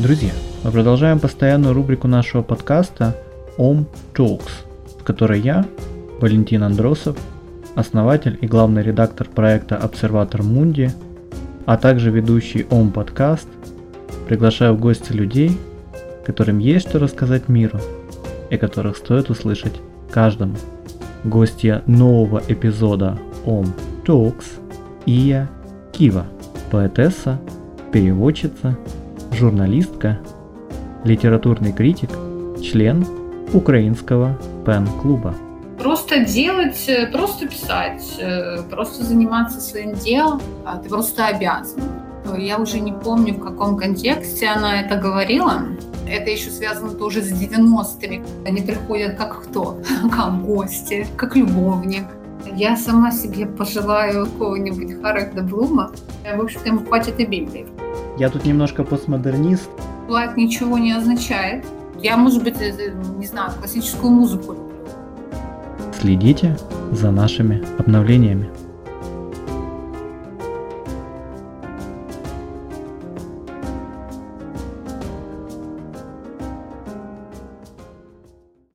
Друзья, мы продолжаем постоянную рубрику нашего подкаста Om Talks, в которой я, Валентин Андросов, основатель и главный редактор проекта Обсерватор Мунди, а также ведущий Om подкаст, приглашаю в гости людей, которым есть что рассказать миру и которых стоит услышать каждому. Гостья нового эпизода Om Talks Ия Кива, поэтесса, переводчица, журналистка, литературный критик, член украинского пен-клуба. Просто делать, э, просто писать, э, просто заниматься своим делом, а ты просто обязан. Я уже не помню, в каком контексте она это говорила. Это еще связано тоже с 90-ми. Они приходят как кто? Как гости, как любовник. Я сама себе пожелаю какого-нибудь Харальда Блума. В общем-то, ему хватит и Библии. Я тут немножко постмодернист. Лайк ничего не означает. Я, может быть, э, не знаю, классическую музыку люблю. Следите за нашими обновлениями.